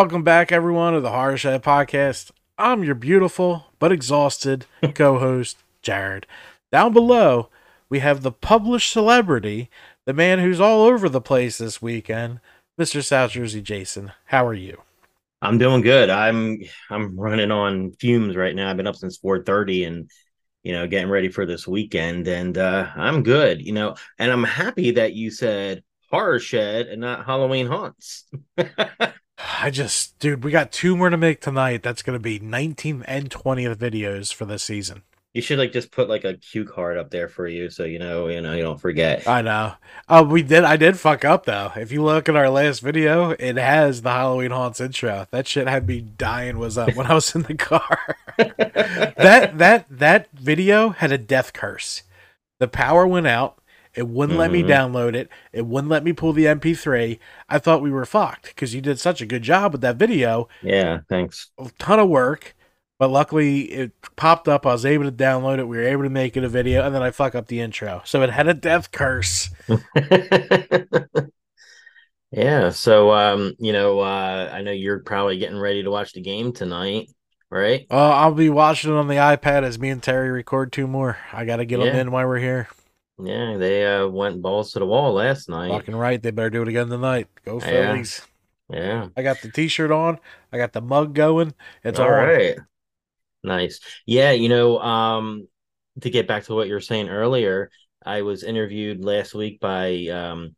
Welcome back, everyone, to the Horror Shed Podcast. I'm your beautiful but exhausted co host, Jared. Down below, we have the published celebrity, the man who's all over the place this weekend, Mr. South Jersey Jason. How are you? I'm doing good. I'm I'm running on fumes right now. I've been up since 4:30 and you know, getting ready for this weekend and uh I'm good, you know, and I'm happy that you said horror shed and not Halloween haunts. I just, dude, we got two more to make tonight. That's going to be 19th and 20th videos for this season. You should like just put like a cue card up there for you, so you know, you know, you don't forget. I know. Oh, we did. I did fuck up though. If you look at our last video, it has the Halloween haunts intro. That shit had me dying. Was up when I was in the car. that that that video had a death curse. The power went out. It wouldn't mm-hmm. let me mm-hmm. download it. It wouldn't let me pull the MP3. I thought we were fucked because you did such a good job with that video. Yeah, thanks. A ton of work, but luckily it popped up. I was able to download it. We were able to make it a video, and then I fuck up the intro. So it had a death curse. yeah. So, um, you know, uh, I know you're probably getting ready to watch the game tonight right? Uh, I'll be watching it on the iPad as me and Terry record two more. I got to get yeah. them in while we're here. Yeah, they uh, went balls to the wall last night. Fucking right. They better do it again tonight. Go Phillies. Yeah. yeah. I got the t-shirt on. I got the mug going. It's all, all right. Nice. Yeah, you know, um, to get back to what you were saying earlier, I was interviewed last week by um,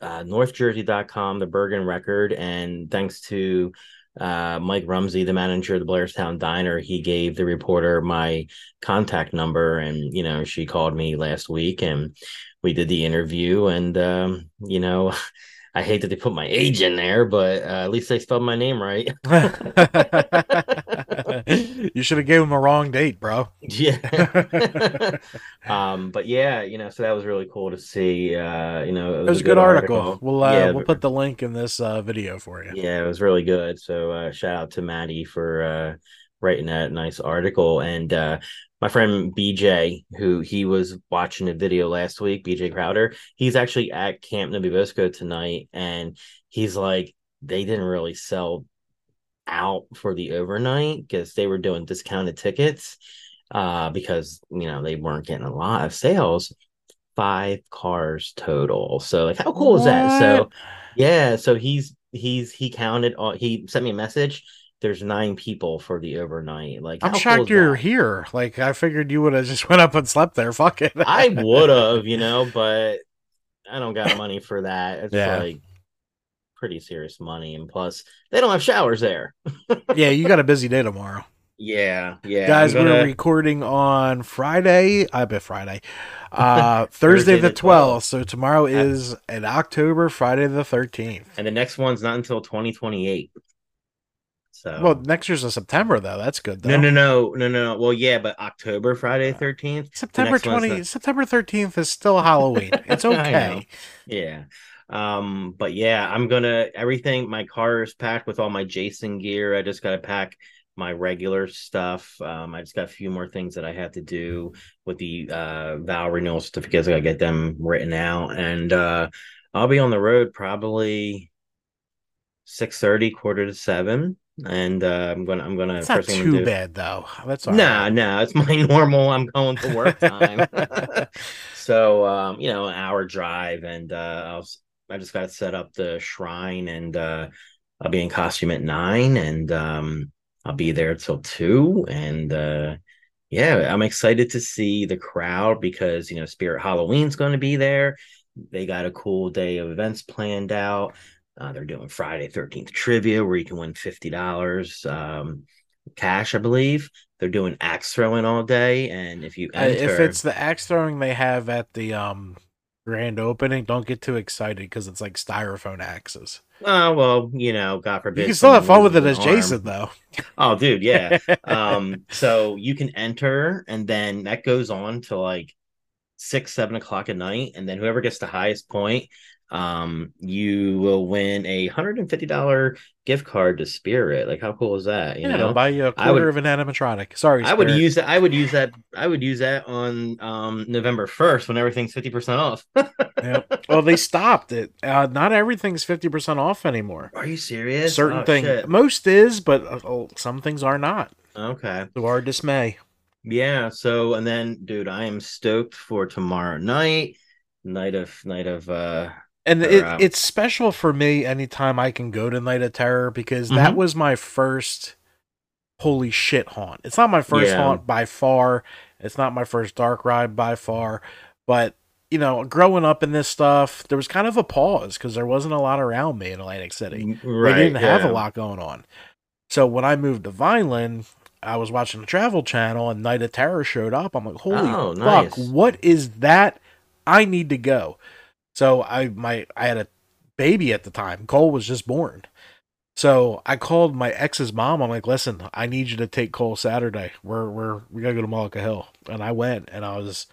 uh, NorthJersey.com, the Bergen Record, and thanks to uh, Mike Rumsey, the manager of the Blairstown Diner, he gave the reporter my contact number, and you know she called me last week, and we did the interview, and um, you know. I hate that they put my age in there, but uh, at least they spelled my name right. you should have gave him a wrong date, bro. Yeah. um, but yeah, you know, so that was really cool to see. Uh, you know, it was, it was a good, good article. article. We'll uh, yeah, we'll put the link in this uh, video for you. Yeah, it was really good. So uh, shout out to Maddie for uh, writing that nice article and uh my friend BJ, who he was watching a video last week, BJ Crowder, he's actually at Camp NoBeBoSco tonight, and he's like, they didn't really sell out for the overnight because they were doing discounted tickets uh, because you know they weren't getting a lot of sales. Five cars total. So like, how cool what? is that? So yeah, so he's he's he counted. on he sent me a message there's nine people for the overnight. Like I'm shocked cool you're that? here. Like I figured you would have just went up and slept there. Fuck it. I would have, you know, but I don't got money for that. It's yeah. like pretty serious money, and plus they don't have showers there. yeah, you got a busy day tomorrow. Yeah, yeah. Guys, gonna... we're recording on Friday. I bet Friday. Uh Thursday, Thursday the 12th. 12th. So tomorrow is an October, Friday the 13th. And the next one's not until 2028. So well, next year's in September though. That's good. Though. No, no, no, no, no. Well, yeah, but October, Friday thirteenth. September twenty. September thirteenth is still Halloween. It's okay. yeah. Um, but yeah, I'm gonna everything. My car is packed with all my Jason gear. I just gotta pack my regular stuff. Um, I just got a few more things that I have to do with the uh vow renewal certificates. I gotta get them written out, and uh, I'll be on the road probably six thirty, quarter to seven and uh, I'm gonna I'm gonna. It's not too do... bad though. That's all nah, right. nah. It's my normal. I'm going to work time. so um, you know, an hour drive, and uh, I'll I just got to set up the shrine, and uh, I'll be in costume at nine, and um, I'll be there till two, and uh, yeah, I'm excited to see the crowd because you know Spirit Halloween's going to be there. They got a cool day of events planned out. Uh, they're doing Friday 13th trivia where you can win $50 um, cash, I believe. They're doing axe throwing all day. And if you enter... if it's the axe throwing they have at the um, grand opening, don't get too excited because it's like styrofoam axes. Oh, well, you know, God forbid. You can still have fun with it as arm. Jason, though. Oh, dude, yeah. um, so you can enter, and then that goes on to like six, seven o'clock at night. And then whoever gets the highest point um, you will win a hundred and fifty dollar gift card to Spirit. Like, how cool is that? You yeah, know, buy you a I would- quarter of an animatronic. Sorry, I would use that. I would use that. I would use that on um November first when everything's fifty percent off. Yep. Well, they stopped it. Uh, not everything's fifty percent off anymore. Are you serious? Certain Oh, things, shit. most is, but uh, oh, some things are not. Okay. To our dismay. Yeah. So and then, dude, I am stoked for tomorrow night. Night of night of uh And Or, it, um, it's special for me anytime I can go to Night of Terror because that Mhm. was my first holy shit haunt. It's not my first Yeah. haunt by far. It's not my first dark ride by far. But, you know, growing up in this stuff, there was kind of a pause because there wasn't a lot around me in Atlantic City. right, they didn't have a lot going on. So when I moved to Vineland, I was watching the Travel Channel and Night of Terror showed up. I'm like, holy Oh, fuck, nice. what is that? I need to go. So I my I had a baby at the time. Cole was just born. So I called my ex's mom. I'm like, listen, I need you to take Cole Saturday. We're we're we gotta go to Mullica Hill. And I went and I was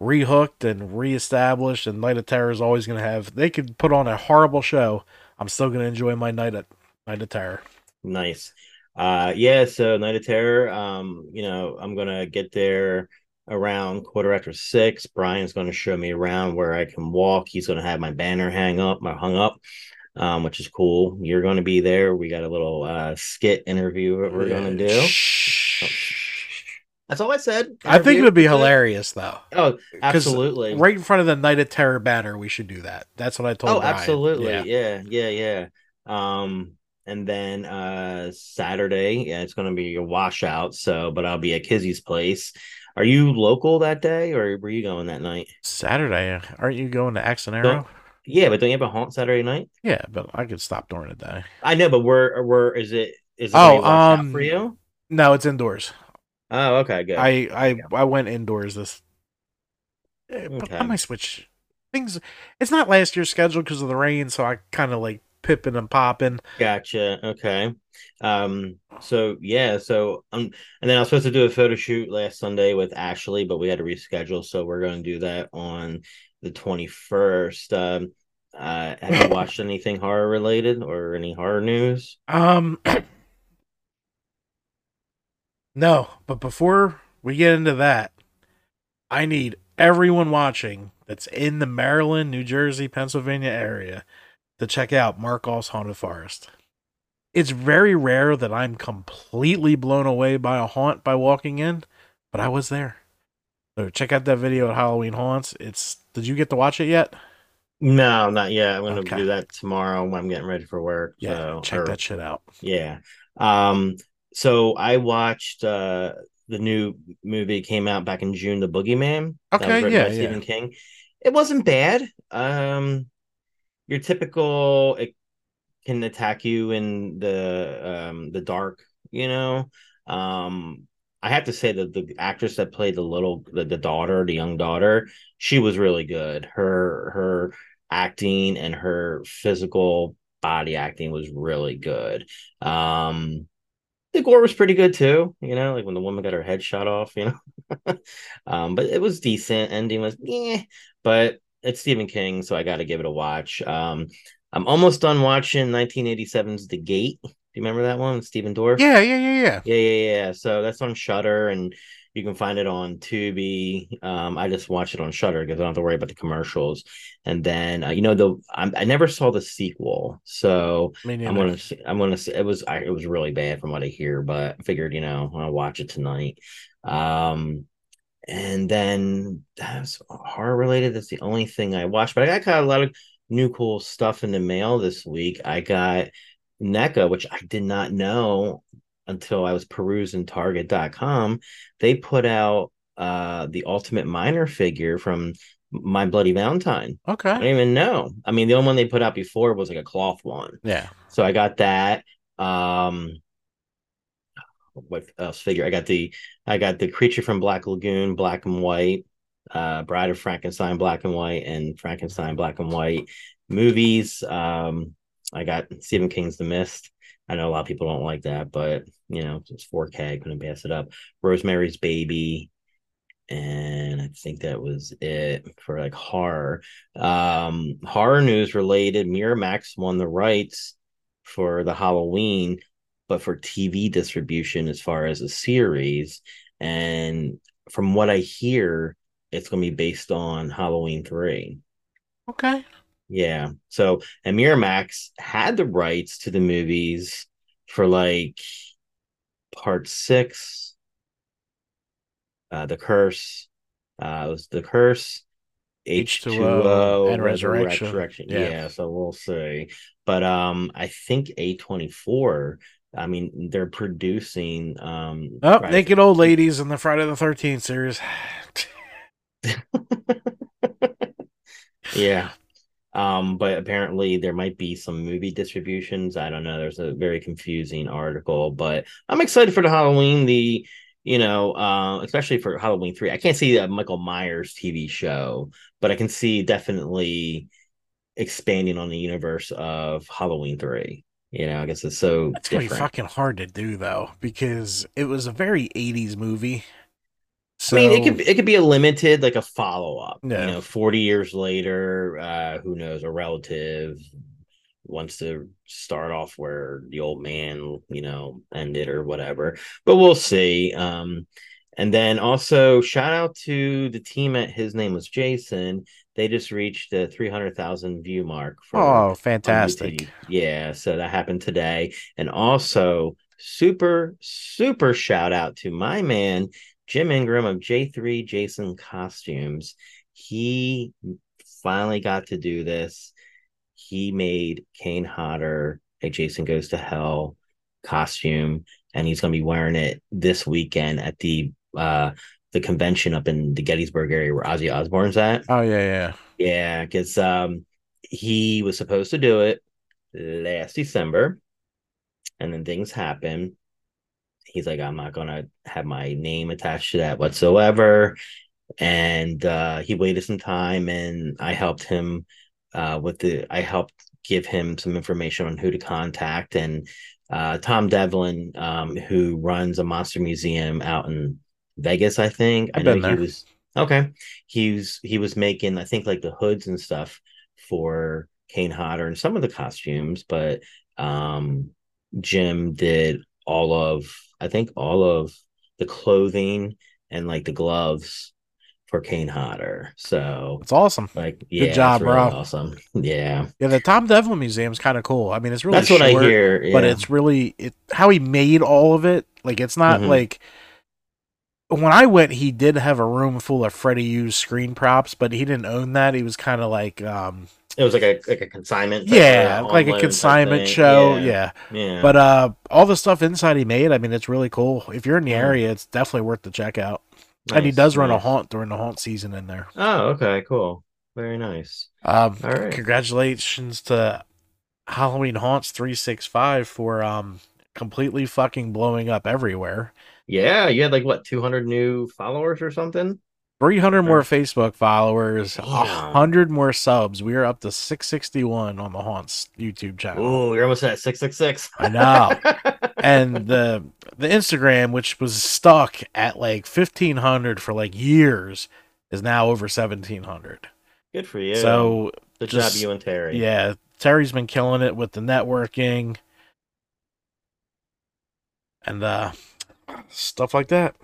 rehooked and reestablished and Night of Terror is always gonna have they could put on a horrible show. I'm still gonna enjoy my night at Night of Terror. Nice. Uh yeah, so Night of Terror, um, you know, I'm gonna get there around quarter after six. Brian's gonna show me around where I can walk. He's gonna have my banner hang up, my hung up, um, which is cool. You're gonna be there. We got a little uh skit interview that we're gonna do. Shh. That's all I said. I think it would be hilarious though. Oh, absolutely. Right in front of the Night of Terror banner, we should do that. That's what I told Oh, Brian. absolutely. Yeah. Yeah. yeah, yeah, Um, and then uh Saturday, yeah, it's gonna be a washout. So, but I'll be at Kizzy's place. Are you local that day, or were you going that night? Saturday, aren't you going to Axe and Arrow? Yeah, but don't you have a haunt Saturday night? Yeah, but I could stop during the day. I know, but where where is it? Is it Oh, gonna be a washout um, for you? No, it's indoors. Oh, okay, good. I I I went indoors this. Eh, But I Okay. might switch things. It's not last year's schedule because of the rain, so I kind of like pipping and popping. Gotcha. Okay. Um, so yeah, so um and then I was supposed to do a photo shoot last Sunday with Ashley, but we had to reschedule, so we're gonna do that on the 21st. Um uh have you watched anything horror related or any horror news? Um, no, but before we get into that, I need everyone watching that's in the Maryland, New Jersey, Pennsylvania area to check out Markoff's Haunted Forest. It's very rare that I'm completely blown away by a haunt by walking in, but I was there. So check out that video at Halloween Haunts. It's did you get to watch it yet? No, not yet. I'm gonna Okay. do that tomorrow when I'm getting ready for work. Yeah, so, check or- that shit out. Yeah. Um, so I watched uh the new movie came out back in June, The Boogeyman. Okay, yeah, by yeah. Stephen King. It wasn't bad. Um your typical it can attack you in the um the dark, you know. Um I have to say that the actress that played the little the, the daughter, the young daughter, she was really good. Her her acting and her physical body acting was really good. Um the gore was pretty good too, you know, like when the woman got her head shot off, you know. um, but it was decent. Ending was yeah, but it's Stephen King, so I got to give it a watch. Um, I'm almost done watching 1987's The Gate. Do you remember that one, Stephen Dorff? Yeah, yeah, yeah, yeah. yeah, yeah, yeah. So that's on Shudder, and you can find it on Tubi. Um, I just watch it on Shudder because I don't have to worry about the commercials. And then uh, you know the I'm, I never saw the sequel, so I'm gonna I'm gonna it was I, it was really bad from what I hear, but I figured you know I'll watch it tonight. Um, and then that's horror related. That's the only thing I watched, but I got kind of a lot of new cool stuff in the mail this week. I got NECA, which I did not know until I was perusing Target.com. They put out uh the Ultimate Miner figure from My Bloody Valentine. Okay, I didn't even know. I mean, the only one they put out before was like a cloth one. Yeah. So I got that. Um what else figure? I got the I got the creature from Black Lagoon, black and white, uh Bride of Frankenstein, black and white, and Frankenstein black and white movies. Um I got Stephen King's The Mist. I know a lot of people don't like that, but you know, it's 4K, couldn't pass it up. Rosemary's Baby. and I think that was it for like horror. Um, horror news related. Miramax won the rights for the Halloween, but for TV distribution as far as a series. And from what I hear, it's going to be based on Halloween three. Okay. Yeah. So, and Miramax had the rights to the movies for like part six, uh, The Curse, uh, it was The Curse, H2O, and Resurrection. Resurrection. Yeah. Yeah. So we'll see. But um, I think A24, I mean, they're producing um, Oh, Friday- naked old ladies in the Friday the Thirteenth series. yeah. Um, but apparently there might be some movie distributions. I don't know. There's a very confusing article, but I'm excited for the Halloween. The you know, uh, especially for Halloween three. I can't see a Michael Myers TV show, but I can see definitely expanding on the universe of Halloween three. You know, I guess it's so That's gonna be fucking hard to do though, because it was a very '80s movie. So I mean, it could it could be a limited, like a follow up. Yeah. You know, forty years later, uh, who knows? A relative wants to start off where the old man, you know, ended or whatever. But we'll see. Um, and then also shout out to the team at his name was Jason. They just reached the three hundred thousand view mark for oh, fantastic! Yeah, so that happened today. And also, super, super shout out to my man, Jim Ingram of J3 Jason Costumes. He finally got to do this. He made Kane Hodder a Jason Goes to Hell costume, and he's going to be wearing it this weekend at the uh the convention up in the Gettysburg area where Ozzy Osbourne's at. Oh yeah, yeah. Yeah, because um he was supposed to do it last December, and then things happen. He's like, I'm not gonna have my name attached to that whatsoever. And uh he waited some time and I helped him uh with the I helped give him some information on who to contact and uh Tom Devlin, um, who runs a monster museum out in Vegas, I think. I've I know been there. he was okay. He was he was making, I think, like the hoods and stuff for Kane Hodder and some of the costumes, but um Jim did all of I think all of the clothing and like the gloves for Kane Hodder. So It's awesome. like yeah, it's job, really bro. Awesome. Yeah. Yeah, the Tom Devlin Museum is kind of cool. I mean, it's really That's what I short, hear. but it's really it how he made all of it. Like it's not Mhm. like when I went, he did have a room full of Freddie used screen props, but he didn't own that. He was kind of like, um, it was like a like a consignment. yeah, like a consignment show. Yeah. Yeah. Yeah. But uh, all the stuff inside he made, I mean, it's really cool. If you're in the area, it's definitely worth the check out. and he does run a haunt during the haunt season in there. Oh, okay, cool. Very nice. Um, All right. congratulations to Halloween Haunts three six five for um completely fucking blowing up everywhere. Yeah, you had like what, 200 new followers or something? Three hundred more Facebook followers, a Damn. hundred more subs. We are up to six sixty one on the Haunts YouTube channel. Oh, you're almost at 666. I know. and the the Instagram, which was stuck at like fifteen hundred for like years, is now over seventeen hundred. Good for you. So just- job, you and Terry. yeah, Terry's been killing it with the networking and uh stuff like that.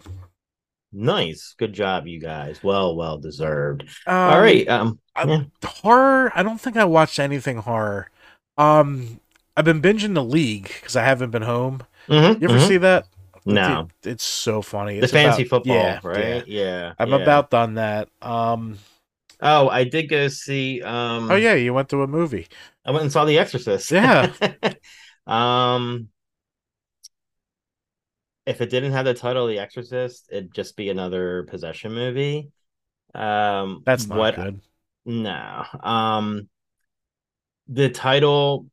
Nice. Good job, you guys. Well, well deserved. Um, All right. Um, I- yeah. horror. I don't think I watched anything horror. Um, I've been binging the League because I haven't been home. Mhm, You ever mhm. see that? No. It- it's so funny. The It's fancy about- football, yeah, right? yeah. Yeah. I'm about done that. Um, Oh, I did go see um oh yeah, you went to a movie. I went and saw The Exorcist. Yeah. um if it didn't have the title The Exorcist, it'd just be another possession movie. Um That's not what good. no. Um the title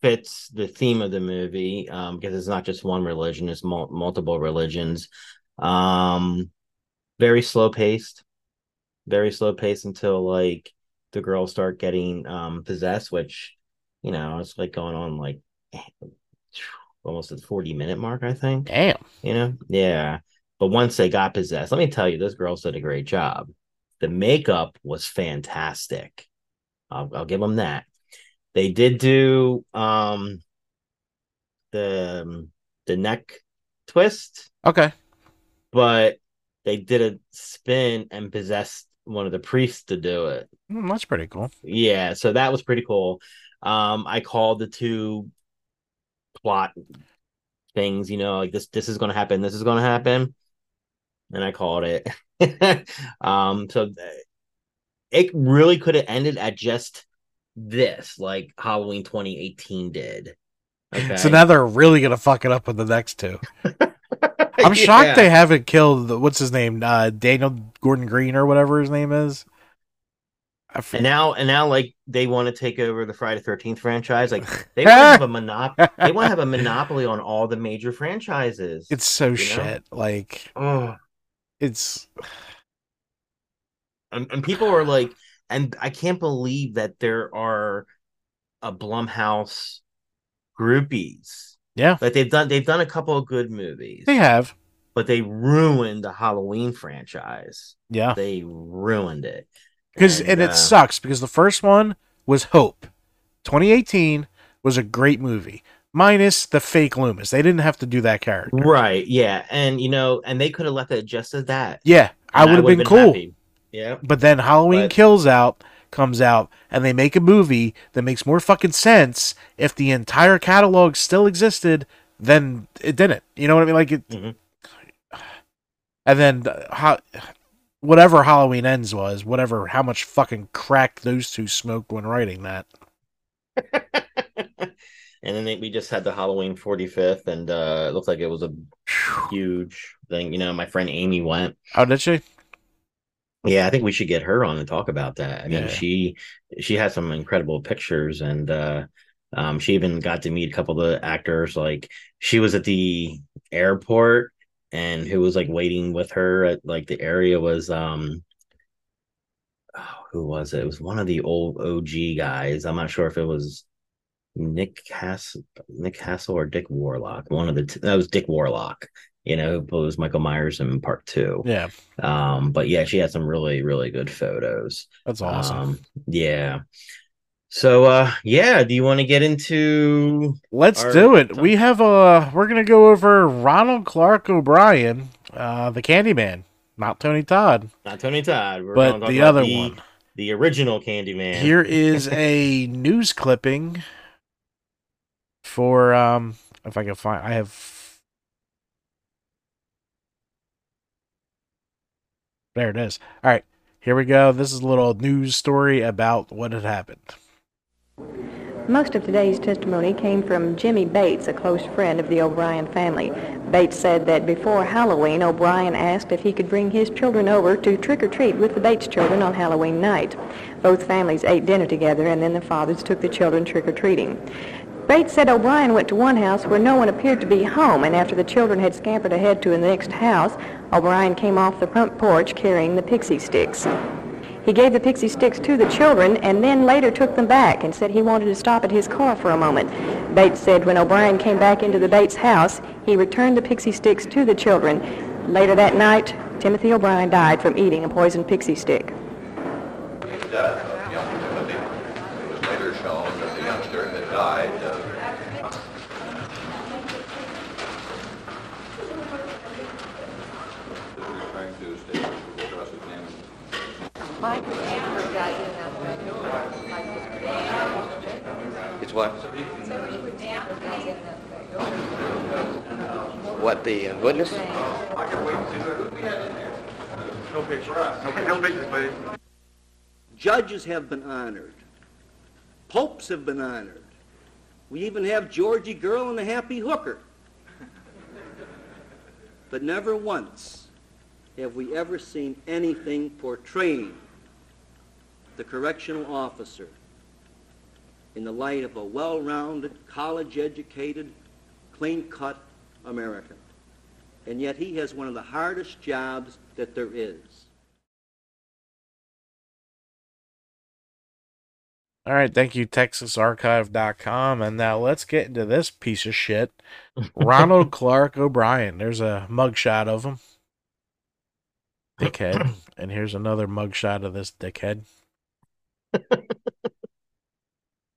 fits the theme of the movie um because it's not just one religion, it's mul- multiple religions. Um very slow paced. Very slow paced until like the girls start getting um possessed, which you know, it's like going on like almost at the 40 minute mark, I think Damn. you know yeah But once they got possessed, let me tell you, this girls did a great job. The makeup was fantastic. I'll, I'll give them that. They did do um the um, the neck twist, Okay. but they did a spin and possessed one of the priests to do it. Mm, that's pretty cool. Yeah, so that was pretty cool. Um, I called the two plot things, you know, like this this is gonna happen, this is gonna happen. And I called it. um, so it really could have ended at just this, like Halloween 2018 did. Okay. So now they're really gonna fuck it up with the next two. I'm shocked Yeah. they haven't killed the, what's his name, uh, Daniel Gordon Green or whatever his name is. And now, and now, like they want to take over the Friday Thirteenth franchise. Like they want to have a monop- They want to have a monopoly on all the major franchises. it's so know? shit. Like oh, it's and, and people are like, and I can't believe that there are a Blumhouse groupies. yeah, Like they've done, they've done a couple of good movies, they have. but they ruined the Halloween franchise. Yeah, They ruined it because and, it uh, sucks because the first one was Hope. 2018 was a great movie, minus the fake Loomis. They didn't have to do that character. right, yeah, and you know, and they could have left it just as that. Yeah, I would have would've been, cool. happy. Yeah. But then Halloween But- Kills out comes out and they make a movie that makes more fucking sense if the entire catalog still existed then it didn't. You know what I mean? Like it Mhm. And then uh, how whatever Halloween ends was, whatever how much fucking crack those two smoked when writing that. and then they, we just had the Halloween 45th, and uh, it looked like it was a huge thing. You know, my friend Amy went. Oh, did she? Yeah, I think we should get her on and talk about that. I mean, Yeah. she she has some incredible pictures, and uh, um, she even got to meet a couple of the actors. Like she was at the airport, and who was like waiting with her at like the area was um. Oh, who was it? It was one of the old OG guys. I'm not sure if it was Nick Castle, Nick Castle or Dick Warlock. One of the t- that was Dick Warlock. You know, it was Michael Myers in part two. Yeah, Um, but yeah, she had some really, really good photos. that's awesome. Um, yeah. So uh yeah, do you want to get into Let's do it. We have uh we're gonna go over Ronald Clark O'Bryan, uh the Candyman, not Tony Todd, not Tony Todd, we're but the other the, one. the original Candyman. Here is a news clipping for um if I can find I have There it is. All right. Here we go. This is a little news story about what had happened. Most of today's testimony came from Jimmy Bates, a close friend of the O'Bryan family. Bates said that before Halloween, O'Bryan asked if he could bring his children over to trick-or-treat with the Bates children on Halloween night. Both families ate dinner together, and then the fathers took the children trick-or-treating. Bates said O'Bryan went to one house where no one appeared to be home, and after the children had scampered ahead to the next house, O'Bryan came off the front porch carrying the pixie sticks. He gave the pixie sticks to the children and then later took them back and said he wanted to stop at his car for a moment. Bates said when O'Bryan came back into the Bates house, he returned the pixie sticks to the children. Later that night, Timothy O'Bryan died from eating a poisoned pixie stick. death of young Timothy. It was later shown that the youngster had died of Referring to statements of cross-examination. It's what? What, the uh, witness? Judges have been honored. Popes have been honored. We even have Georgy Girl and the Happy Hooker. But never once have we ever seen anything portraying the correctional officer in the light of a well-rounded, college-educated, clean-cut American. And yet he has one of the hardest jobs that there is. All right, thank you, TexasArchive.com. And now let's get into this piece of shit. Ronald Clark O'Bryan. There's a mugshot of him. dickhead. and here's another mugshot of this dickhead.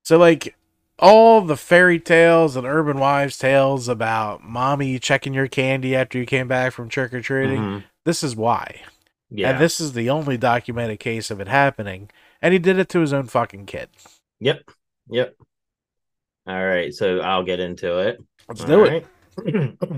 so, like, all the fairy tales and urban wives' tales about mommy checking your candy after you came back from trick or treating, Mhm. this is why. Yeah. And this is the only documented case of it happening. And he did it to his own fucking kid. Yep. Yep. All right. So I'll get into it. Let's All do it.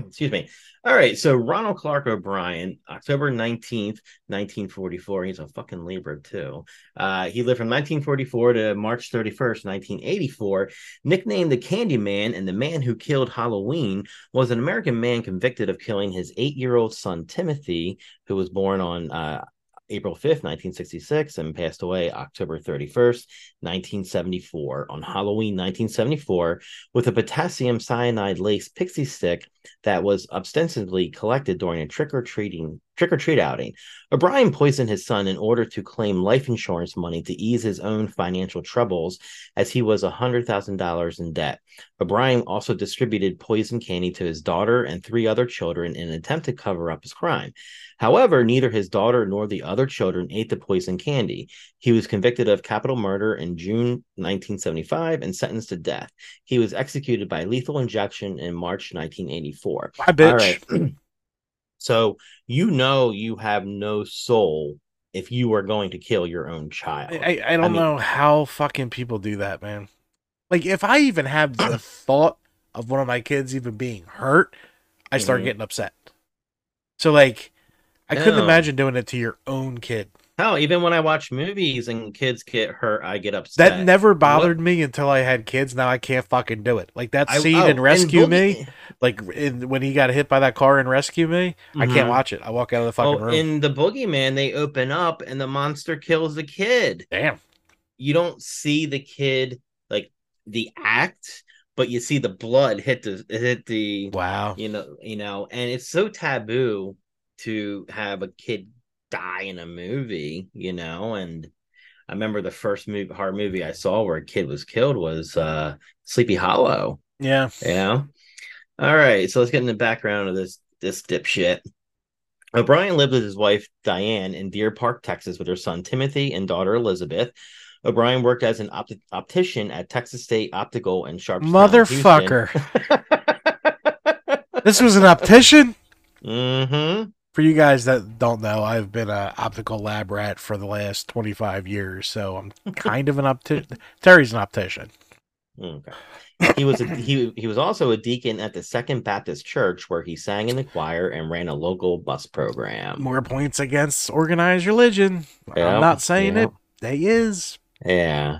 Excuse me. All right. So Ronald Clark O'Bryan, October 19th, 1944. He's a fucking Libra, too. Uh, he lived from 1944 to March 31st, 1984. Nicknamed the Candyman and the man who killed Halloween, was an American man convicted of killing his eight year old son, Timothy, who was born on uh, April 5th, 1966, and passed away October 31st, 1974. On Halloween 1974, with a potassium cyanide laced pixie stick that was ostensibly collected during a trick or treating trick or treat outing. O'Bryan poisoned his son in order to claim life insurance money to ease his own financial troubles, as he was $100,000 in debt. O'Bryan also distributed poison candy to his daughter and three other children in an attempt to cover up his crime. However, neither his daughter nor the other children ate the poison candy. He was convicted of capital murder in June 1975 and sentenced to death. He was executed by lethal injection in March 1984. Bye, bitch. So you know you have no soul if you are going to kill your own child. I, I, I don't mean- know how fucking people do that, man. Like, if I even have the thought of one of my kids even being hurt, I start Mhm. getting upset. So, like, I couldn't No. imagine doing it to your own kid. Hell, even when I watch movies and kids get hurt, I get upset. That never bothered me until I had kids. Now I can't fucking do it. Like that I- scene oh, in Rescue Me, Boogie- like in, when he got hit by that car in Rescue Me, I can't Mhm. watch it. I walk out of the fucking Oh, room. in the Boogeyman, they open up and the monster kills the kid. Damn. You don't see the kid like the act, but you see the blood hit the hit the Wow. you know you know, and it's so taboo to have a kid die in a movie, you know, and I remember the first movie, horror movie I saw where a kid was killed was uh Sleepy Hollow. Yeah. Yeah. All right. So let's get in the background of this this dipshit. O'Bryan lived with his wife Diane in Deer Park, Texas, with her son Timothy and daughter Elizabeth. O'Bryan worked as an opt- optician at Texas State Optical and Sharp. Motherfucker. This was an optician? mm-hmm. For you guys that don't know, I've been an optical lab rat for the last 25 years, so I'm kind of an optician. Terry's an optician. Okay. He was a, he he was also a deacon at the Second Baptist Church where he sang in the choir and ran a local bus program. More points against organized religion. Yeah, I'm not saying yeah. it. They is. Yeah.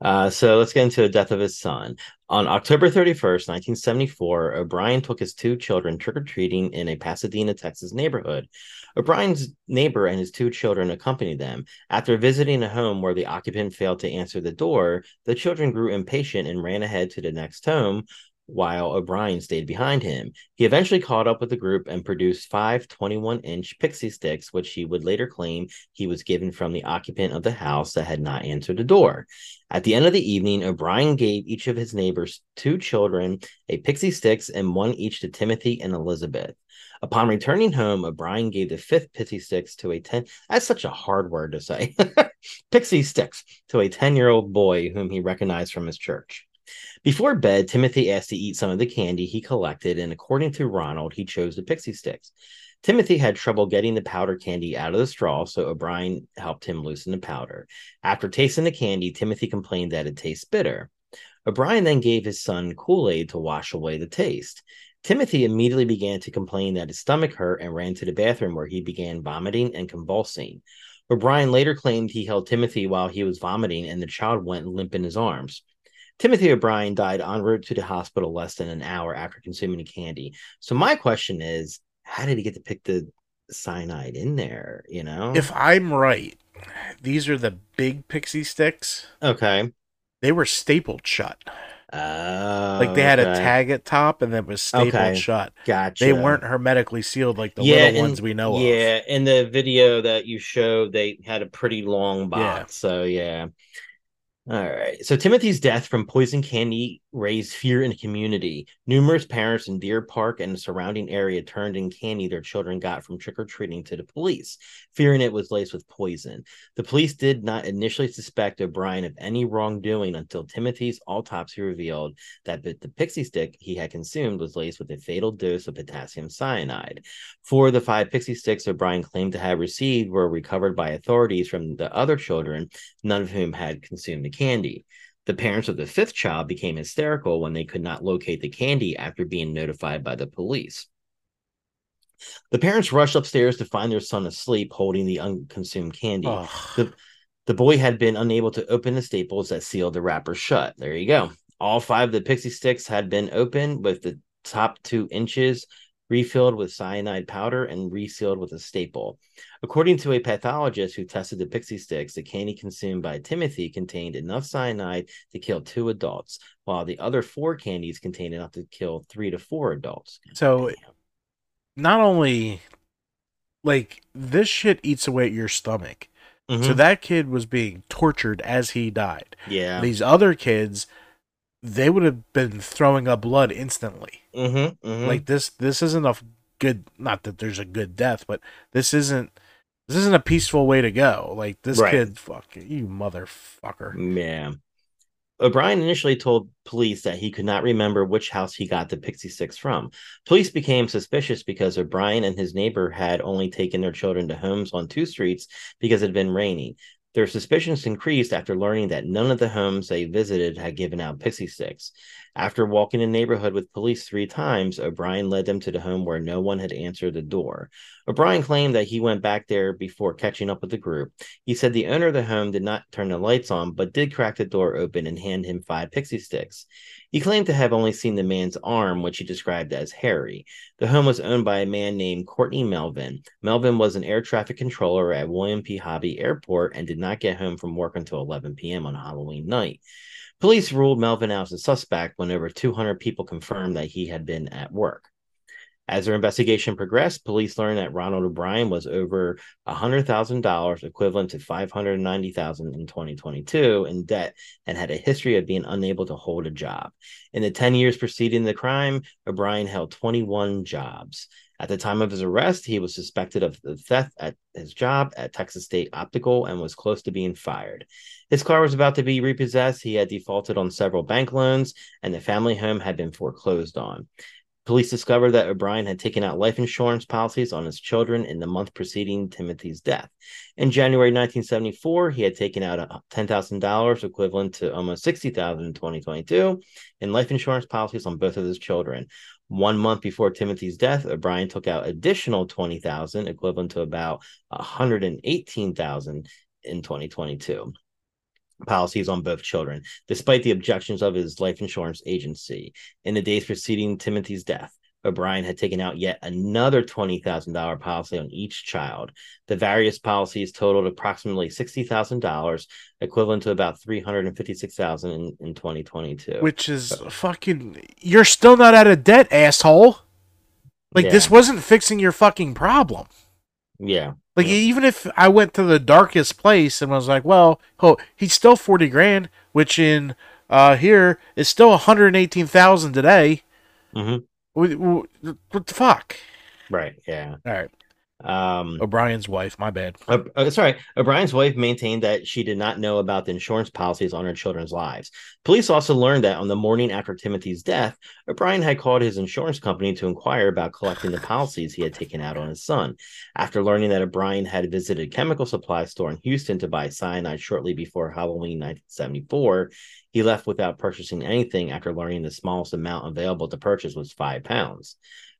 Uh, so let's get into the death of his son. On October 31st, 1974, O'Bryan took his two children trick or treating in a Pasadena, Texas neighborhood. O'Bryan's neighbor and his two children accompanied them. After visiting a home where the occupant failed to answer the door, the children grew impatient and ran ahead to the next home while O'Bryan stayed behind him. He eventually caught up with the group and produced five 21 inch pixie sticks, which he would later claim he was given from the occupant of the house that had not answered the door. At the end of the evening, O'Bryan gave each of his neighbors two children a pixie sticks and one each to Timothy and Elizabeth. Upon returning home, O'Bryan gave the fifth pixie sticks to a 10 that's such a hard word to say. pixie sticks to a 10-year-old boy whom he recognized from his church. Before bed, Timothy asked to eat some of the candy he collected, and according to Ronald, he chose the pixie sticks. Timothy had trouble getting the powder candy out of the straw, so O'Bryan helped him loosen the powder. After tasting the candy, Timothy complained that it tastes bitter. O'Bryan then gave his son Kool Aid to wash away the taste. Timothy immediately began to complain that his stomach hurt and ran to the bathroom where he began vomiting and convulsing. O'Bryan later claimed he held Timothy while he was vomiting and the child went limp in his arms. Timothy O'Bryan died en route to the hospital less than an hour after consuming the candy. So my question is, how did he get to pick the cyanide in there? You know, If I'm right, these are the big pixie sticks. okay, They were stapled shut. uh, Like they had a tag at top and then was stapled Okay. shut. Gotcha. They weren't hermetically sealed like the Yeah, little and- ones we know of. Yeah, in the video that you showed, they had a pretty long box. Yeah. So yeah. All right. So Timothy's death from poison candy raised fear in the community. Numerous parents in Deer Park and the surrounding area turned in candy their children got from trick or treating to the police, fearing it was laced with poison. The police did not initially suspect O'Bryan of any wrongdoing until Timothy's autopsy revealed that the, the pixie stick he had consumed was laced with a fatal dose of potassium cyanide. Four of the five pixie sticks O'Bryan claimed to have received were recovered by authorities from the other children, none of whom had consumed the candy. The parents of the fifth child became hysterical when they could not locate the candy after being notified by the police. The parents rushed upstairs to find their son asleep holding the unconsumed candy. The, the boy had been unable to open the staples that sealed the wrapper shut. There you go. All five of the pixie sticks had been opened with the top two inches refilled with cyanide powder and resealed with a staple. According to a pathologist who tested the pixie sticks, the candy consumed by Timothy contained enough cyanide to kill two adults, while the other four candies contained enough to kill three to four adults. So not only like this shit eats away at your stomach. So Mhm. that kid was being tortured as he died. yeah. These other kids, they would have been throwing up blood instantly. Mm-hmm, mhm. Like this, this isn't a good. Not that there's a good death, but this isn't. This isn't a peaceful way to go. Like this Right. kid, fuck you, motherfucker. Yeah. O'Bryan initially told police that he could not remember which house he got the pixie sticks from. Police became suspicious because O'Bryan and his neighbor had only taken their children to homes on two streets because it had been raining. Their suspicions increased after learning that none of the homes they visited had given out pixie sticks. After walking the neighborhood with police three times, O'Bryan led them to the home where no one had answered the door. O'Bryan claimed that he went back there before catching up with the group. He said the owner of the home did not turn the lights on, but did crack the door open and hand him five pixie sticks. He claimed to have only seen the man's arm, which he described as hairy. The home was owned by a man named Courtney Melvin. Melvin was an air traffic controller at William P. Hobby Airport and did not get home from work until 11 p.m. on Halloween night. Police ruled Melvin out as a suspect when over 200 people confirmed that he had been at work. As their investigation progressed, police learned that Ronald O'Bryan was over $100,000, equivalent to $590,000 in 2022, in debt and had a history of being unable to hold a job. In the 10 years preceding the crime, O'Bryan held 21 jobs. At the time of his arrest, he was suspected of the theft at his job at Texas State Optical and was close to being fired. His car was about to be repossessed. He had defaulted on several bank loans, and the family home had been foreclosed on. Police discovered that O'Bryan had taken out life insurance policies on his children in the month preceding Timothy's death. In January 1974, he had taken out a $10,000, equivalent to almost 60,000 in 2022, in life insurance policies on both of his children. One month before Timothy's death, uh, O'Bryan took out additional 20,000, equivalent to about 118,000 in 2022 policies on both children, despite the objections of his life insurance agency. In the days preceding Timothy's death, O'Bryan had taken out yet another $20,000 policy on each child. The various policies totaled approximately $60,000, equivalent to about $356,000 in, in 2022. Which is fucking. You're still not out of debt, asshole. Like this wasn't fixing your fucking problem. yeah. Like Yeah. even if I went to the darkest place and was like, well, oh, he's still forty grand, which in uh here is still one hundred eighteen thousand today. Mhm. What, what, the fuck? Right. Yeah. All right, Um, O'Bryan's wife. My bad. Uh, sorry, O'Bryan's wife maintained that she did not know about the insurance policies on her children's lives. Police also learned that on the morning after Timothy's death, O'Bryan had called his insurance company to inquire about collecting the policies he had taken out on his son. After learning that O'Bryan had visited a chemical supply store in Houston to buy cyanide shortly before Halloween 1974, he left without purchasing anything after learning the smallest amount available to purchase was five pounds.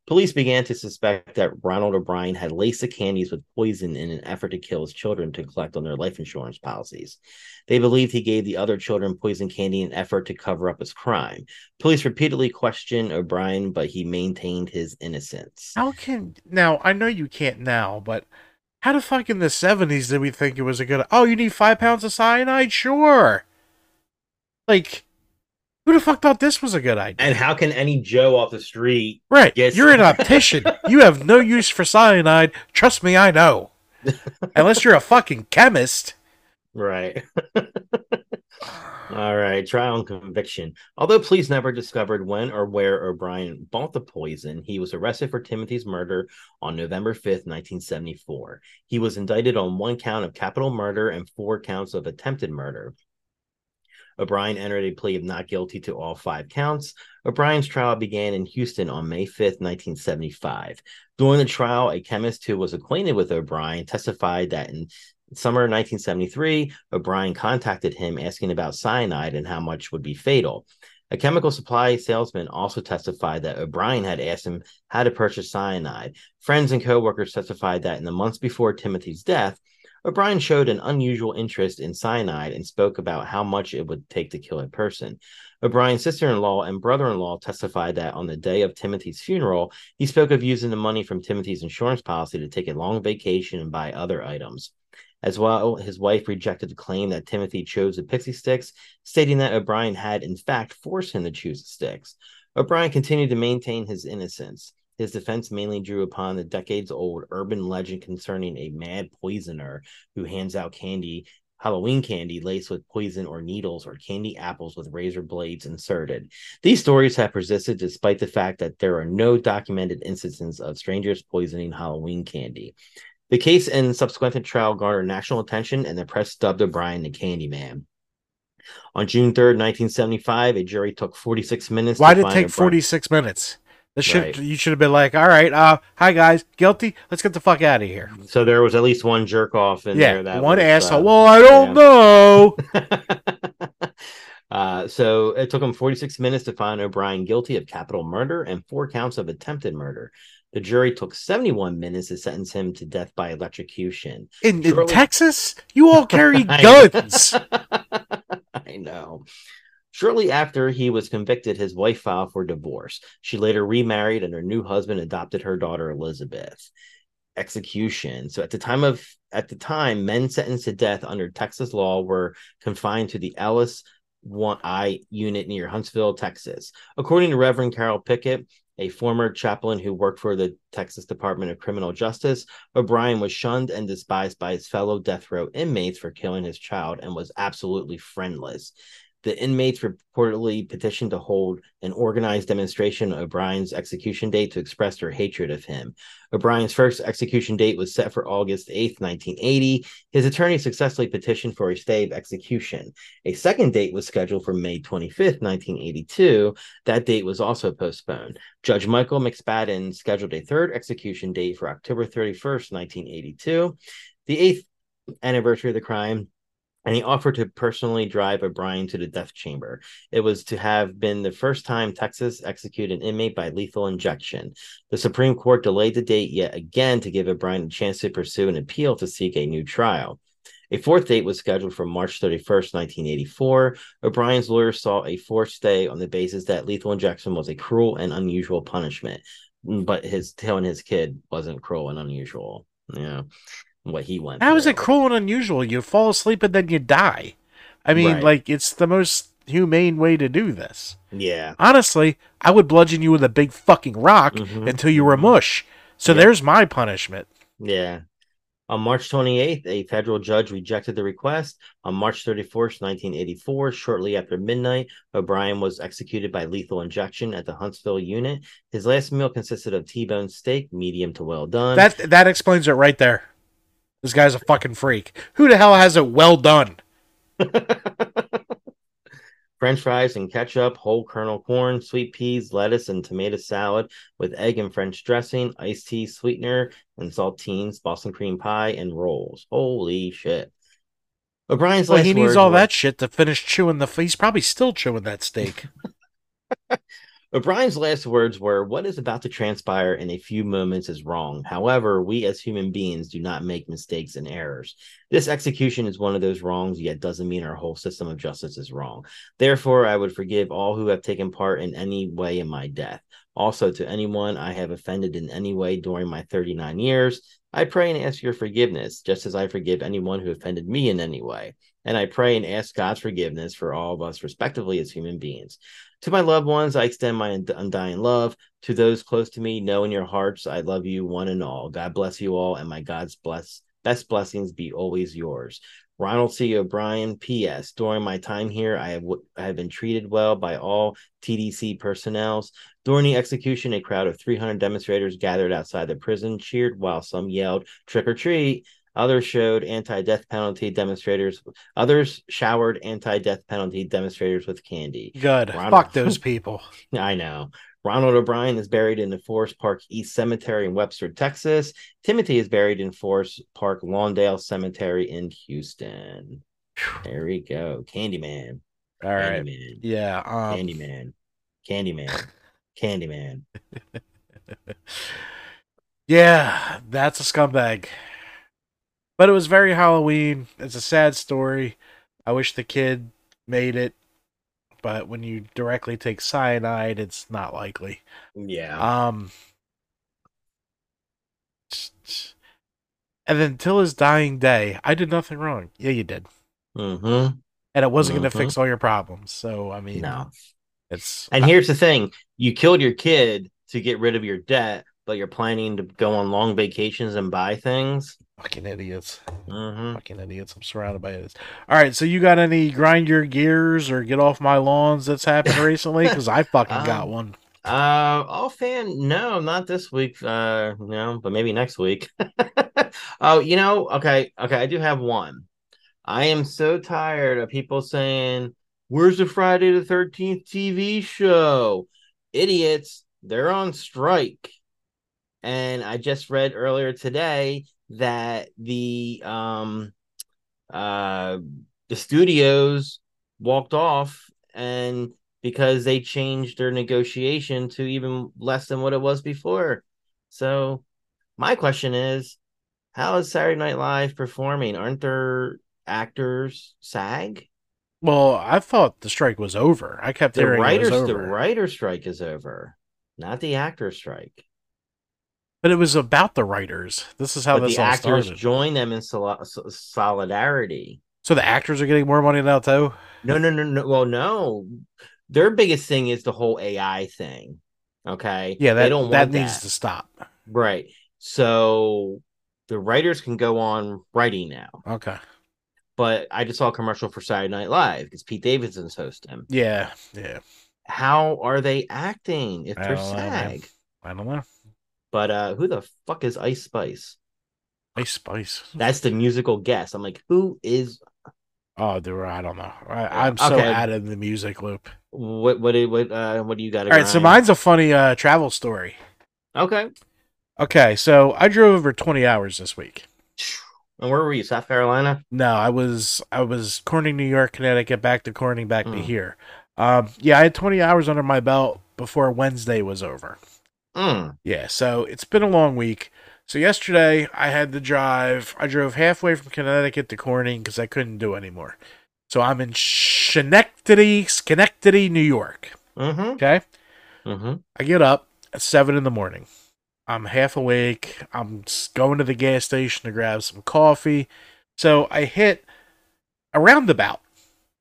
Police began to suspect that Ronald O'Bryan had laced the candies with poison in an effort to kill his children to collect on their life insurance policies. They believed he gave the other children poison candy in an effort to cover up his crime. Police repeatedly questioned O'Bryan, but he maintained his innocence. How can now? I know you can't now, but how the fuck in the seventies did we think it was a good? Oh, you need five pounds of cyanide? Sure. Like, who the fuck thought this was a good idea? And how can any Joe off the street? Right. Yes. You're an optician. you have no use for cyanide. Trust me, I know. Unless you're a fucking chemist. Right. All right, trial and conviction. Although police never discovered when or where O'Bryan bought the poison, he was arrested for Timothy's murder on November 5th, 1974. He was indicted on one count of capital murder and four counts of attempted murder. O'Bryan entered a plea of not guilty to all five counts. O'Bryan's trial began in Houston on May 5, 1975. During the trial, a chemist who was acquainted with O'Bryan testified that in summer 1973, O'Bryan contacted him asking about cyanide and how much would be fatal. A chemical supply salesman also testified that O'Bryan had asked him how to purchase cyanide. Friends and coworkers testified that in the months before Timothy's death, O'Bryan showed an unusual interest in cyanide and spoke about how much it would take to kill a person. O'Bryan's sister in law and brother in law testified that on the day of Timothy's funeral, he spoke of using the money from Timothy's insurance policy to take a long vacation and buy other items. As well, his wife rejected the claim that Timothy chose the Pixy Stix, stating that O'Bryan had, in fact, forced him to choose the sticks. O'Bryan continued to maintain his innocence. His defense mainly drew upon the decades old urban legend concerning a mad poisoner who hands out candy, Halloween candy laced with poison or needles, or candy apples with razor blades inserted. These stories have persisted despite the fact that there are no documented instances of strangers poisoning Halloween candy. The case and subsequent trial garnered national attention, and the press dubbed O'Bryan the Candyman. On June 3rd, 1975, a jury took 46 minutes. Why to did it take O'Bryan- 46 minutes? Should Right. you should have been like, all right, uh, hi guys, guilty. Let's get the fuck out of here. So there was at least one jerk off in there. Yeah, That one was, asshole. uh, well, I don't yeah. know. uh, so it took him 46 minutes to find O'Bryan guilty of capital murder and four counts of attempted murder. The jury took 71 minutes to sentence him to death by electrocution. In, in Texas, you all carry guns. I know. Shortly after he was convicted, his wife filed for divorce. She later remarried, and her new husband adopted her daughter Elizabeth. Execution. So at the time of at the time, men sentenced to death under Texas law were confined to the Ellis one I unit near Huntsville, Texas. According to Reverend Carroll Pickett, a former chaplain who worked for the Texas Department of Criminal Justice, O'Bryan was shunned and despised by his fellow death row inmates for killing his child and was absolutely friendless. The inmates reportedly petitioned to hold an organized demonstration of O'Bryan's execution date to express their hatred of him. O'Bryan's first execution date was set for August 8th, 1980. His attorney successfully petitioned for a stay of execution. A second date was scheduled for May 25th, 1982. That date was also postponed. Judge Michael McSpadden scheduled a third execution date for October 31st, 1982, the eighth anniversary of the crime and he offered to personally drive O'Bryan to the death chamber. It was to have been the first time Texas executed an inmate by lethal injection. The Supreme Court delayed the date yet again to give O'Bryan a chance to pursue an appeal to seek a new trial. A fourth date was scheduled for March 31st, 1984. O'Bryan's lawyers sought a forced stay on the basis that lethal injection was a cruel and unusual punishment, but his killing his kid wasn't cruel and unusual. Yeah, what he went. How is through. it cruel and unusual? You fall asleep and then you die. I mean, Right. like it's the most humane way to do this. Yeah. Honestly, I would bludgeon you with a big fucking rock Mhm. until you were mush. So Yeah. there's my punishment. Yeah. On March 28th, a federal judge rejected the request. On March 31st, 1984, shortly after midnight, O'Bryan was executed by lethal injection at the Huntsville unit. His last meal consisted of T-bone steak, medium to well done. That that explains it right there. This guy's a fucking freak. Who the hell has it well done? French fries and ketchup, whole kernel corn, sweet peas, lettuce, and tomato salad with egg and French dressing, iced tea, sweetener, and saltines, Boston cream pie, and rolls. Holy shit. O'Bryan's Well, last he needs all were- that shit to finish chewing the. He's probably still chewing that steak. O'Bryan's last words were, What is about to transpire in a few moments is wrong. However, we as human beings do not make mistakes and errors. This execution is one of those wrongs, yet doesn't mean our whole system of justice is wrong. Therefore, I would forgive all who have taken part in any way in my death. Also, to anyone I have offended in any way during my 39 years, I pray and ask your forgiveness, just as I forgive anyone who offended me in any way. And I pray and ask God's forgiveness for all of us, respectively, as human beings. To my loved ones, I extend my undying love. To those close to me, know in your hearts I love you one and all. God bless you all, and my God's bless best blessings be always yours. Ronald C. O'Bryan, P.S. During my time here, I have, w- I have been treated well by all TDC personnel. During the execution, a crowd of 300 demonstrators gathered outside the prison, cheered while some yelled, trick or treat. Others showed anti-death penalty demonstrators. Others showered anti-death penalty demonstrators with candy. Good. Ronald- Fuck those people. I know. Ronald O'Bryan is buried in the Forest Park East Cemetery in Webster, Texas. Timothy is buried in Forest Park Lawndale Cemetery in Houston. There we go. Candyman. All right. Candyman. Yeah. Um, Candyman. Candyman. Candyman. yeah, that's a scumbag. But it was very Halloween. It's a sad story. I wish the kid made it, but when you directly take cyanide, it's not likely. Yeah. Um, and then till his dying day, I did nothing wrong. Yeah, you did, mm-hmm. and it wasn't going Mhm. to fix all your problems. So I mean, No. it's And here's the thing you killed your kid to get rid of your debt, but you're planning to go on long vacations and buy things. Fucking idiots. Mm-hmm. Fucking idiots. I'm surrounded by idiots. All right, so you got any grind your gears or get off my lawns that's happened recently? Because I fucking got Um, one. Uh, all fan, no, not this week. Uh, no, but maybe next week. oh, you know, okay, okay, I do have one. I am so tired of people saying, "Where's the Friday the Thirteenth TV show?" Idiots, they're on strike. And I just read earlier today that the um uh the studios walked off and because they changed their negotiation to even less than what it was before. So my question is, how is Saturday Night Live performing? Aren't there actors SAG? Well, I thought the strike was over. I kept The hearing writers, the writer strike is over, not the actor strike. But it was about the writers. This is how but this the all actors started. join them in sol- solidarity. so the actors are getting more money now too. No, no, no, no. Well, no. Their biggest thing is the whole AI thing. Okay. Yeah, that they don't that want needs to stop. Right. So the writers can go on writing now. Okay. But I just saw a commercial for Saturday Night Live because Pete Davidson's hosting. Yeah, yeah. How are they acting if I they're don't know. SAG? I don't know. But uh who the fuck is Ice Spice? Ice Spice. That's the musical guest. I'm like, who is Oh, dude, I don't know. I, I'm so Okay. out of the music loop. what what do- what uh what do you got? All right, so mine's a funny uh, travel story. okay. Okay, so I drove over 20 hours this week. And where were you? South Carolina? No, I was I was Corning, New York, Connecticut, back to Corning, back to Mm. here. Um, yeah, I had 20 hours under my belt before Wednesday was over. Mm. Yeah, so it's been a long week. So yesterday I had to drive. I drove halfway from Connecticut to Corning because I couldn't do anymore. So I'm in Schenectady, Schenectady, New York. Mm-hmm. Okay. Mm-hmm. I get up at seven in the morning. I'm half awake. I'm going to the gas station to grab some coffee. So I hit a roundabout.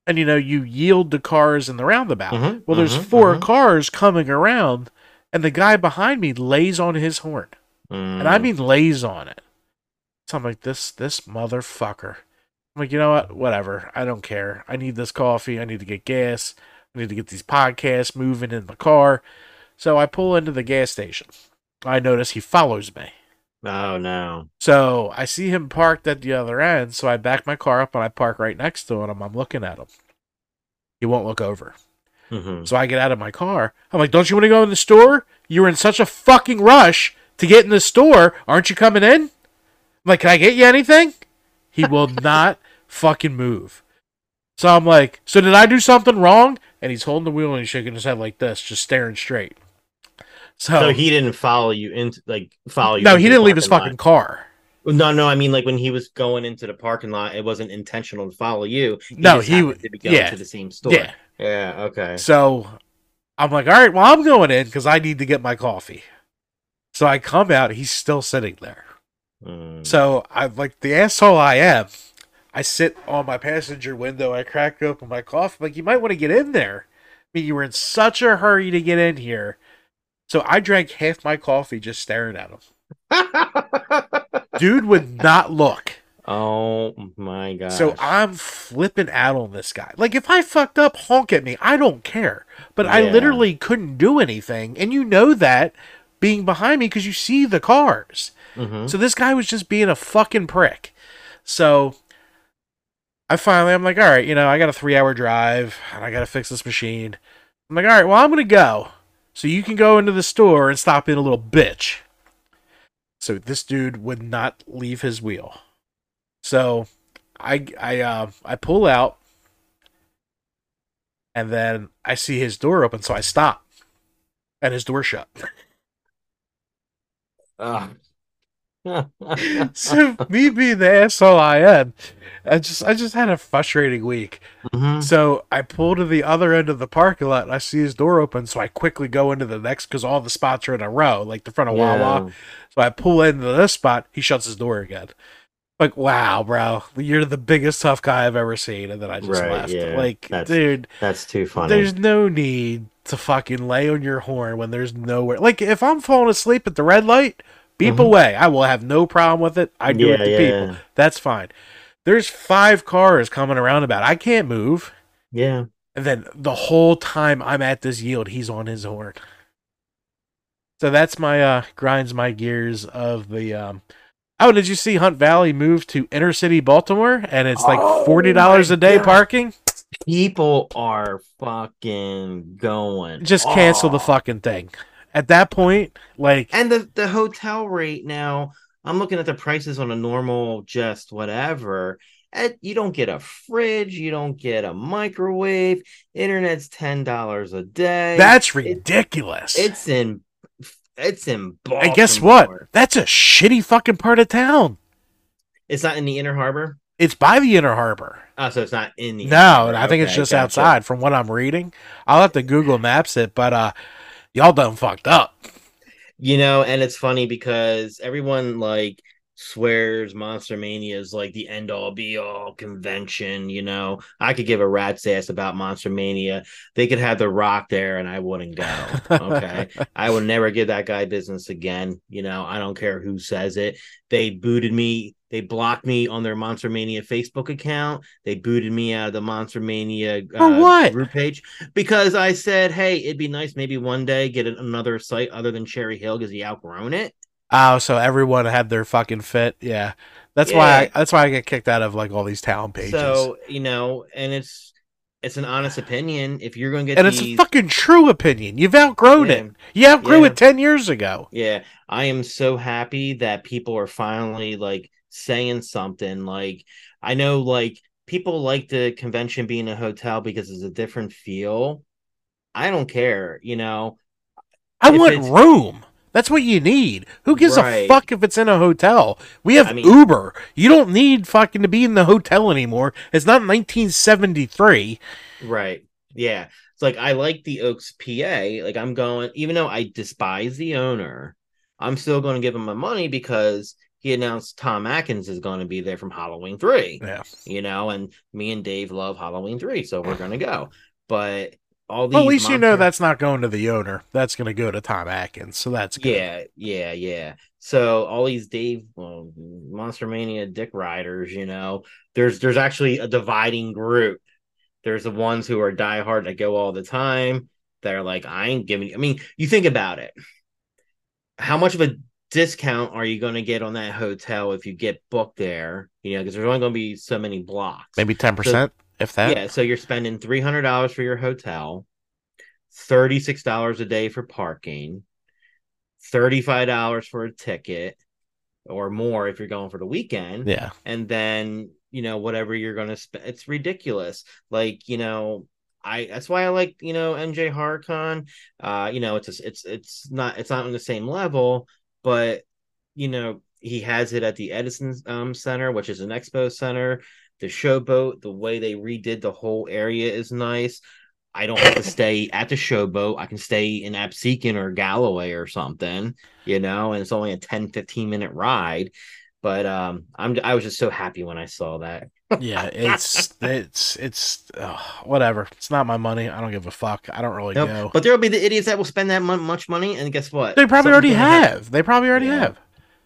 And you know, you yield the cars in the roundabout. Mhm, Well, there's mhm, four mhm. cars coming around, and the guy behind me lays on his horn. Mm. And I mean lays on it. So I'm like, this this motherfucker. I'm like, you know what? Whatever. I don't care. I need this coffee. I need to get gas. I need to get these podcasts moving in the car. So I pull into the gas station. I notice he follows me. Oh no. So I see him parked at the other end. So I back my car up and I park right next to him. I'm looking at him. He won't look over. Mm-hmm. So I get out of my car. I'm like, don't you want to go in the store? You were in such a fucking rush to get in the store. Aren't you coming in? I'm like, can I get you anything? He will not fucking move. So I'm like, so did I do something wrong? And he's holding the wheel and he's shaking his head like this, just staring straight. So, So he didn't follow you into like follow you. no, he didn't leave his fucking car. No, no, I mean like when he was going into the parking lot, it wasn't intentional to follow you. No, he happened w- to be going yeah. to the same store. Yeah. Yeah. Okay. So I'm like, all right, well, I'm going in because I need to get my coffee. So I come out, he's still sitting there. Mm. So I'm like the asshole I am. I sit on my passenger window. I crack open my coffee. Like you might want to get in there. I mean, you were in such a hurry to get in here. So I drank half my coffee just staring at him. Dude would not look. Oh my god. So I'm flipping out on this guy. Like if I fucked up, honk at me. I don't care. But I literally couldn't do anything, and you know that being behind me because you see the cars. Mhm. So this guy was just being a fucking prick. So I finally, I'm like, all right, you know, I got a three hour drive and I got to fix this machine. I'm like, all right, well, I'm going to go. So you can go into the store and stop being a little bitch. So this dude would not leave his wheel. So I, I, uh, I pull out and then I see his door open. So I stop and his door shut. Ugh. so me being the asshole I am, I just I just had a frustrating week. Mhm. So I pull to the other end of the parking lot and I see his door open. So I quickly go into the next because all the spots are in a row, like the front of Wawa. Yeah. So I pull into this spot. He shuts his door again. Like wow, bro, you're the biggest tough guy I've ever seen. And then I just Right, left. yeah. Like, That's dude, That's too funny. there's no need to fucking lay on your horn when there's nowhere. Like if I'm falling asleep at the red light, beep Mhm. away. I will have no problem with it. I do it to yeah, people. yeah. That's fine. There's five cars coming around about. I can't move. Yeah. And then the whole time I'm at this yield, he's on his horn. So that's my uh grinds my gears of the um Oh, did you see Hunt Valley move to inner city Baltimore and it's like Oh forty dollars my a day God. parking? People are fucking going. Just cancel the fucking thing. At that point, like And the the hotel rate now, I'm looking at the prices on a normal just whatever. And you don't get a fridge, you don't get a microwave, internet's ten dollars a day. that's It- ridiculous. it's in it's in Baltimore. and guess what? That's a shitty fucking part of town. It's not in the inner harbor. It's by the inner harbor. Oh, so it's not in the No. I think it's just gotcha. outside from what I'm reading. I'll have to Google Maps it, but uh y'all done fucked up. You know, and it's funny because everyone like swears Monster Mania is like the end all be all convention. You know, I could give a rat's ass about Monster Mania. They could have The Rock there and I wouldn't go. Okay. I would never give that guy business again. You know, I don't care who says it. They booted me. They blocked me on their Monster Mania Facebook account. They booted me out of the Monster Mania uh, what? group page because I said, "Hey, it'd be nice maybe one day get another site other than Cherry Hill because he outgrown it." Oh, so everyone had their fucking fit. Yeah. That's why I, Yeah. that's why I get kicked out of like all these town pages. So you know, and it's it's an honest opinion. If you're going to get and it's a fucking true opinion. You've outgrown Yeah. it. You outgrew Yeah. it 10 years ago. yeah, I am so happy that people are finally like saying something. Like I know, like people like the convention being a hotel because it's a different feel. I don't care, you know. I If want room. That's what you need. Who gives a fuck if it's in a hotel? We have I mean- Uber. You don't need fucking to be in the hotel anymore. It's not 1973. Right. Yeah. It's like I like the Oaks PA. Like I'm going, even though I despise the owner, I'm still going to give him my money because he announced Tom Atkins is going to be there from Halloween 3. Yeah. You know, and me and Dave love Halloween 3, so we're going to go. But all these Well, at least you know that's not going to the owner. That's going to go to Tom Atkins. So that's good. Yeah, yeah, yeah. So all these Dave well, Monster Mania dick riders, you know, there's there's actually a dividing group. There's the ones who are diehard that go all the time. They're like, I ain't giving. I mean, you think about it. How much of a discount are you going to get on that hotel if you get booked there? You know, because there's only going to be so many blocks. Maybe 10%, if that. Yeah, so you're spending three hundred dollars for your hotel, thirty six dollars a day for parking, thirty five dollars for a ticket, or more if you're going for the weekend, Yeah. and then you know whatever you're going to spend. It's ridiculous. Like you know. I that's why I like you know MJ Harcon. Uh, you know it's a, it's it's not it's not on the same level, but you know he has it at the Edison um, Center, which is an expo center the showboat the way they redid the whole area is nice i don't have to stay at the showboat i can stay in absecon or galloway or something you know and it's only a 10 15 minute ride but um i'm i was just so happy when i saw that Yeah. It's, it's, it's, ugh, whatever. It's not my money. I don't give a fuck. I don't really Nope. go. but there'll be the idiots that will spend that much money and guess what They probably Something's already happen. have. They probably already Yeah. have.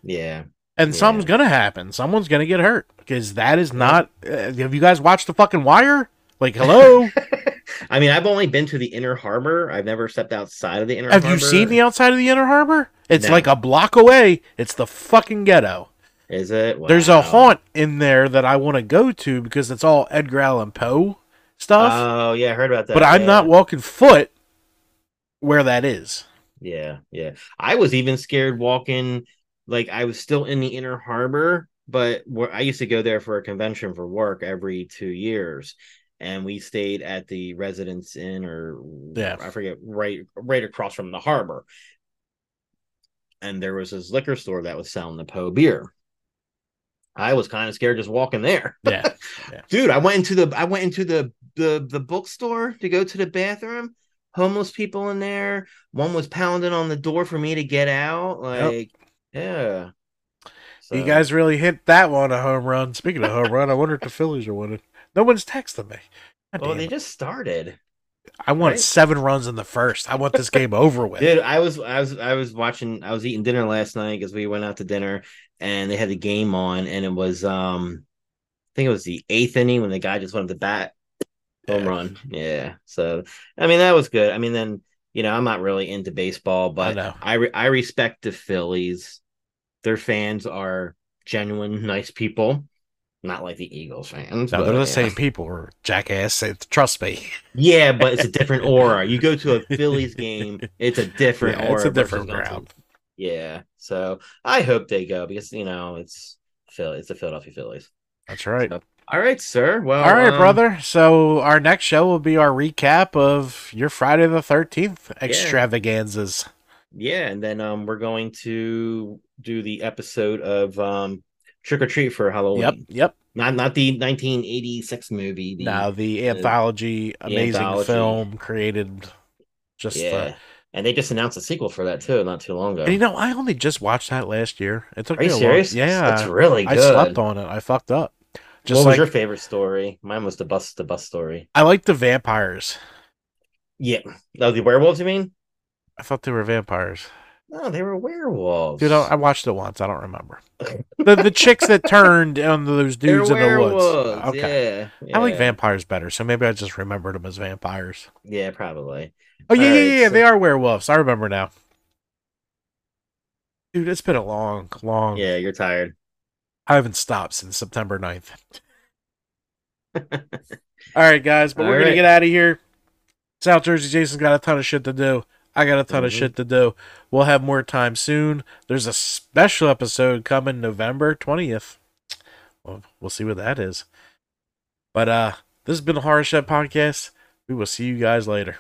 yeah and Yeah. something's gonna happen. Someone's gonna get hurt because that is not. Uh, have you guys watched the fucking Wire? Like, hello. I mean, I've only been to the Inner Harbor. I've never stepped outside of the Inner harbor. have Harbor. you seen the outside of the Inner Harbor? It's No. like a block away. It's the fucking ghetto. Is it? There's a haunt in there that I want to go to because it's all Edgar Allan Poe stuff. Oh yeah, I heard about that. but I'm not walking foot where that is. Yeah, yeah. I was even scared walking. Like I was still in the Inner Harbor, but where I used to go there for a convention for work every two years, and we stayed at the Residence Inn or Yeah. I forget right right across from the harbor. And there was this liquor store that was selling the Poe beer. I was kind of scared just walking there. Yeah. dude i went into the i went into the the the bookstore to go to the bathroom homeless people in there one was pounding on the door for me to get out like yeah You guys really hit that one a home run. Speaking of home run, I wonder if the Phillies are winning. No one's texting me. God well they it. just started I want right? seven runs in the first. I want this game over with. dude i was i was i was watching i was eating dinner last night because we went out to dinner and they had the game on and it was um i think it was the eighth inning when the guy just went to bat home Yeah. run yeah so i mean that was good i mean then you know i'm not really into baseball but know. i re- i respect the phillies their fans are genuine nice people not like the eagles fans No, but, they're the yeah. same people, or jackass. Eh, trust me. yeah but it's a different aura you go to a phillies game it's a different Yeah, aura it's a different to- yeah so i hope they go because you know it's Philly. it's the philadelphia phillies That's right. So, all right sir well All right, um, brother. So our next show will be our recap of your Friday the Thirteenth extravaganzas. Yeah, and then um we're going to do the episode of um Trick or Treat for Halloween. Yep, yep. Not not the 1986 movie. The, Now the anthology, amazing anthology. film created. Just yeah. uh, and they just announced a sequel for that too, not too long ago. and you know, I only just watched that last year. It took Are me you a long- Yeah, it's really good. I slept on it. I fucked up. Just what was like your favorite story? Mine was the bus the bus story. I like the vampires. Yeah. Oh, the werewolves, you mean? I thought they were vampires. No, they were werewolves. Dude, I, I watched it once. I don't remember. the the chicks that turned on those They're dudes in the woods. Okay. Yeah, I like vampires better, so maybe I just remembered them as vampires. Yeah, probably. Oh yeah, All yeah, right, yeah, yeah. so- They are werewolves. I remember now. Dude, it's been a long, long. Yeah, you're tired. I haven't stopped since September 9th. All right, guys, but All we're gonna get out of here. South Jersey Jason's got a ton of shit to do. I got a ton of Mhm. shit to do. We'll have more time soon. There's a special episode coming November 20th. Well, we'll see what that is. But uh this has been the Horror Shed Podcast. We will see you guys later.